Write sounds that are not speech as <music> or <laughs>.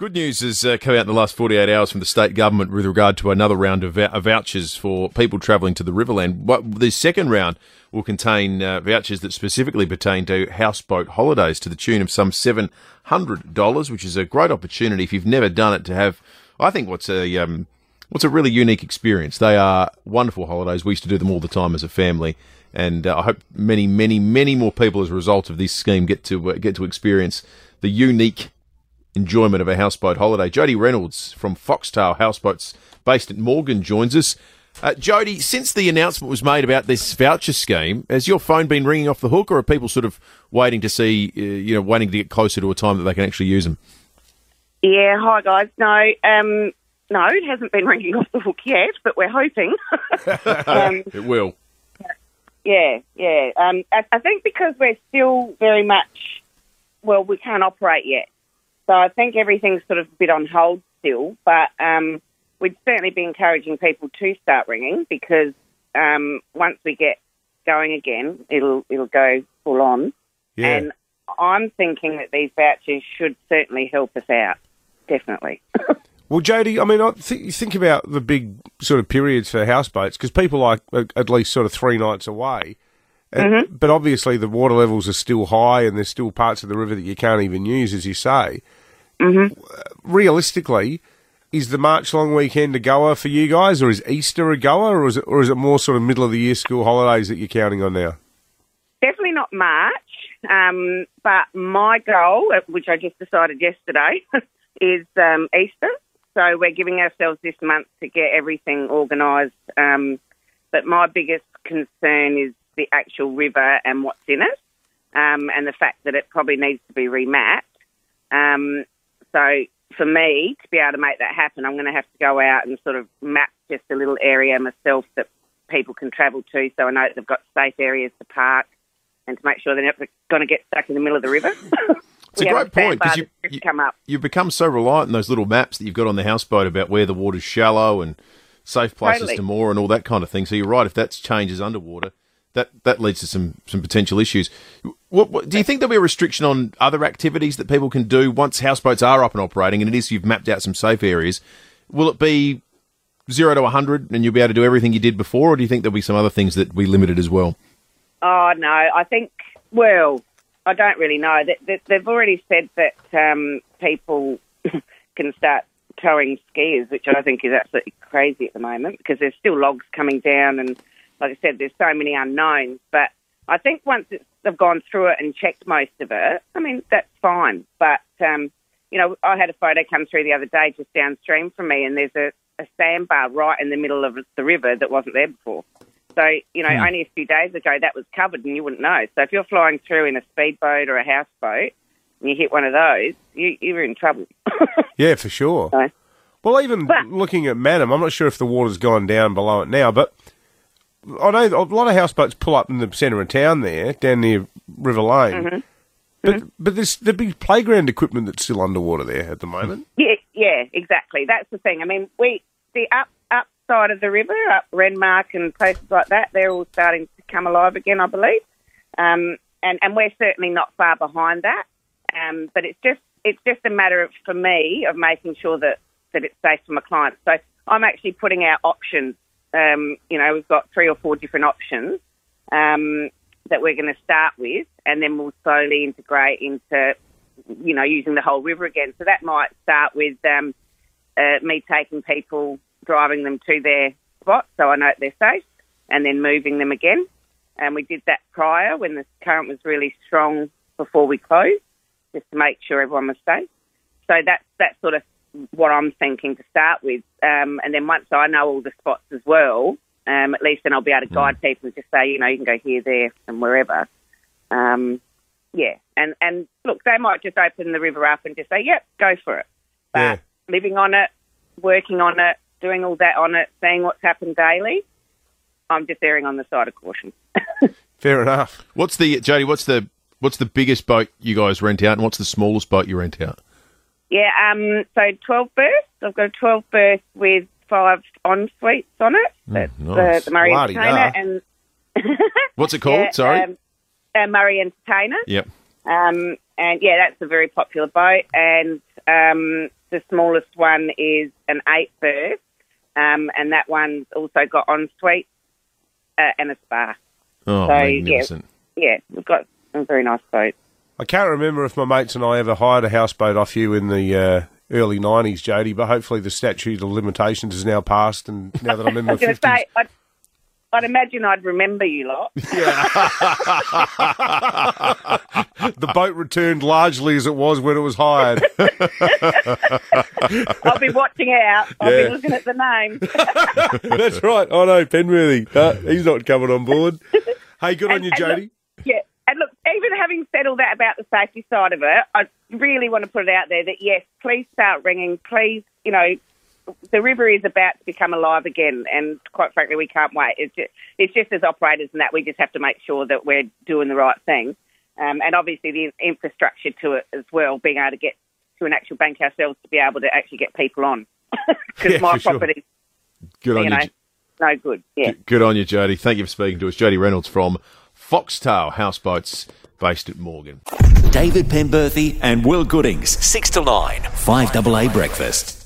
Good news has uh, come out in the last 48 hours from the state government with regard to another round of, vouchers for people travelling to the Riverland. What, the second round will contain uh, vouchers that specifically pertain to houseboat holidays to the tune of some $700, which is a great opportunity if you've never done it to have, I think, what's a. Um, what's a really unique experience. They are wonderful holidays. We used to do them all the time as a family, and uh, I hope many, many, many more people, as a result of this scheme, get to uh, get to experience the unique enjoyment of a houseboat holiday. Jody Reynolds from Foxtail Houseboats, based at Morgan, joins us. Uh, Jody, since the announcement was made about this voucher scheme, has your phone been ringing off the hook, or are people sort of waiting to see, uh, you know, waiting to get closer to a time that they can actually use them? Yeah, hi guys. No, um, no, it hasn't been <laughs> ringing off the hook yet, but we're hoping. <laughs> um, it will. Yeah, yeah. Um, I, I think because we're still very much, well, we can't operate yet. So I think everything's sort of a bit on hold still, but um, we'd certainly be encouraging people to start ringing because um, once we get going again, it'll it'll go full on. Yeah. And I'm thinking that these vouchers should certainly help us out. Definitely. <laughs> Well, Jody, I mean, I think you think about the big sort of periods for houseboats because people like at- at least sort of three nights away. And- But obviously, the water levels are still high, and there's still parts of the river that you can't even use, as you say. Realistically, is the March long weekend a goer for you guys, or is Easter a goer, or is it, or is it more sort of middle of the year school holidays that you're counting on now? Definitely not March. Um, but my goal, uh, which I just decided yesterday, <laughs> is um, Easter. So we're giving ourselves this month to get everything organised. Um, but my biggest concern is the actual river and what's in it, um, and the fact that it probably needs to be remapped. Um, so for me to be able to make that happen, I'm going to have to go out and sort of map just a little area myself that people can travel to. So I know they've got safe areas to park and to make sure they're not going to get stuck in the middle of the river. <laughs> It's a great point because you, you, come up. you've become so reliant on those little maps that you've got on the houseboat about where the water's shallow and safe places Totally. to moor and all that kind of thing. So you're right. If that changes underwater, that that leads to some some potential issues. What, what, do you think there'll be a restriction on other activities that people can do once houseboats are up and operating? And it is you've mapped out some safe areas. Will it be zero to 100 and you'll be able to do everything you did before, or do you think there'll be some other things that we limited as well? Oh no, I think. Well, I don't really know. They've already said that um, people <laughs> can start towing skiers, which I think is absolutely crazy at the moment because there's still logs coming down, and like I said, there's so many unknowns. But I think once it's, they've gone through it and checked most of it, I mean that's fine. But um, you know, I had a photo come through the other day just downstream from me, and there's a, a sandbar right in the middle of the river that wasn't there before. So, you know, only a few days ago that was covered and you wouldn't know. So if you're flying through in a speedboat or a houseboat and you hit one of those, you, you're in trouble. <laughs> Yeah, for sure. So- Well, even But- looking at Mannum, I'm not sure if the water's gone down below it now, but I know a lot of houseboats pull up in the centre of town there, down near River Lane. But but there's the big playground equipment that's still underwater there at the moment. yeah, yeah, exactly. That's the thing. I mean, we the up up side of the river, up Renmark and places like that, they're all starting to come alive again, I believe. Um, and and we're certainly not far behind that. Um, but it's just it's just a matter of, for me of making sure that that it's safe for my clients. So I'm actually putting out options. Um, you know, we've got three or four different options um, that we're going to start with, and then we'll slowly integrate into you know, using the whole river again. So that might start with um, uh, me taking people, driving them to their spot so I know they're safe, and then moving them again. And we did that prior when the current was really strong before we closed, just to make sure everyone was safe. So that's that's sort of what I'm thinking to start with. Um, and then once I know all the spots as well, um, at least then I'll be able to guide people and just say, you know, you can go here, there, and wherever. Um, yeah, and and look, they might just open the river up and just say, "Yep, go for it." But Yeah. living on it, working on it, doing all that on it, seeing what's happened daily, I'm just erring on the side of caution. <laughs> Fair enough. What's the Jody? What's the what's the biggest boat you guys rent out, and what's the smallest boat you rent out? Yeah, um, so 12 berths. I've got a 12 berth with five en suites on it. That's nice. the, the Murray Bloody Entertainer and <laughs> What's it called? yeah, Sorry. um, uh, Murray Entertainer. yep. Um, and yeah, that's a very popular boat. And um, the smallest one is an eight berth, um, and that one's also got ensuite uh, and a spa. Oh, So, magnificent. Yeah, we've got some very nice boats. I can't remember if my mates and I ever hired a houseboat off you in the uh, early 90s, Jody, but hopefully the statute of limitations is now passed, and now that I'm in my I 50s. <laughs> I'd, I'd imagine I'd remember you lot. <laughs> Yeah. the boat returned largely as it was when it was hired. <laughs> I'll be watching out. I'll Yeah. be looking at the name. That's right. Oh, no, Penberthy. No, he's not coming on board. Hey, good on you, and Jody. Yeah, and look, even having said all that about the safety side of it, I really want to put it out there that yes, please start ringing. Please, you know, the river is about to become alive again, and quite frankly, we can't wait. It's just, it's just as operators and that we just have to make sure that we're doing the right thing, um, and obviously the infrastructure to it as well, being able to get to an actual bank ourselves to be able to actually get people on, <laughs> because Yeah, my for sure. property, Good on you you. know, no good. Yeah. Good on you, Jody. Thank you for speaking to us. Jody Reynolds from Foxtail Houseboats based at Morgan. David Penberthy and Will Goodings, 6 to 9, 5AA Breakfast.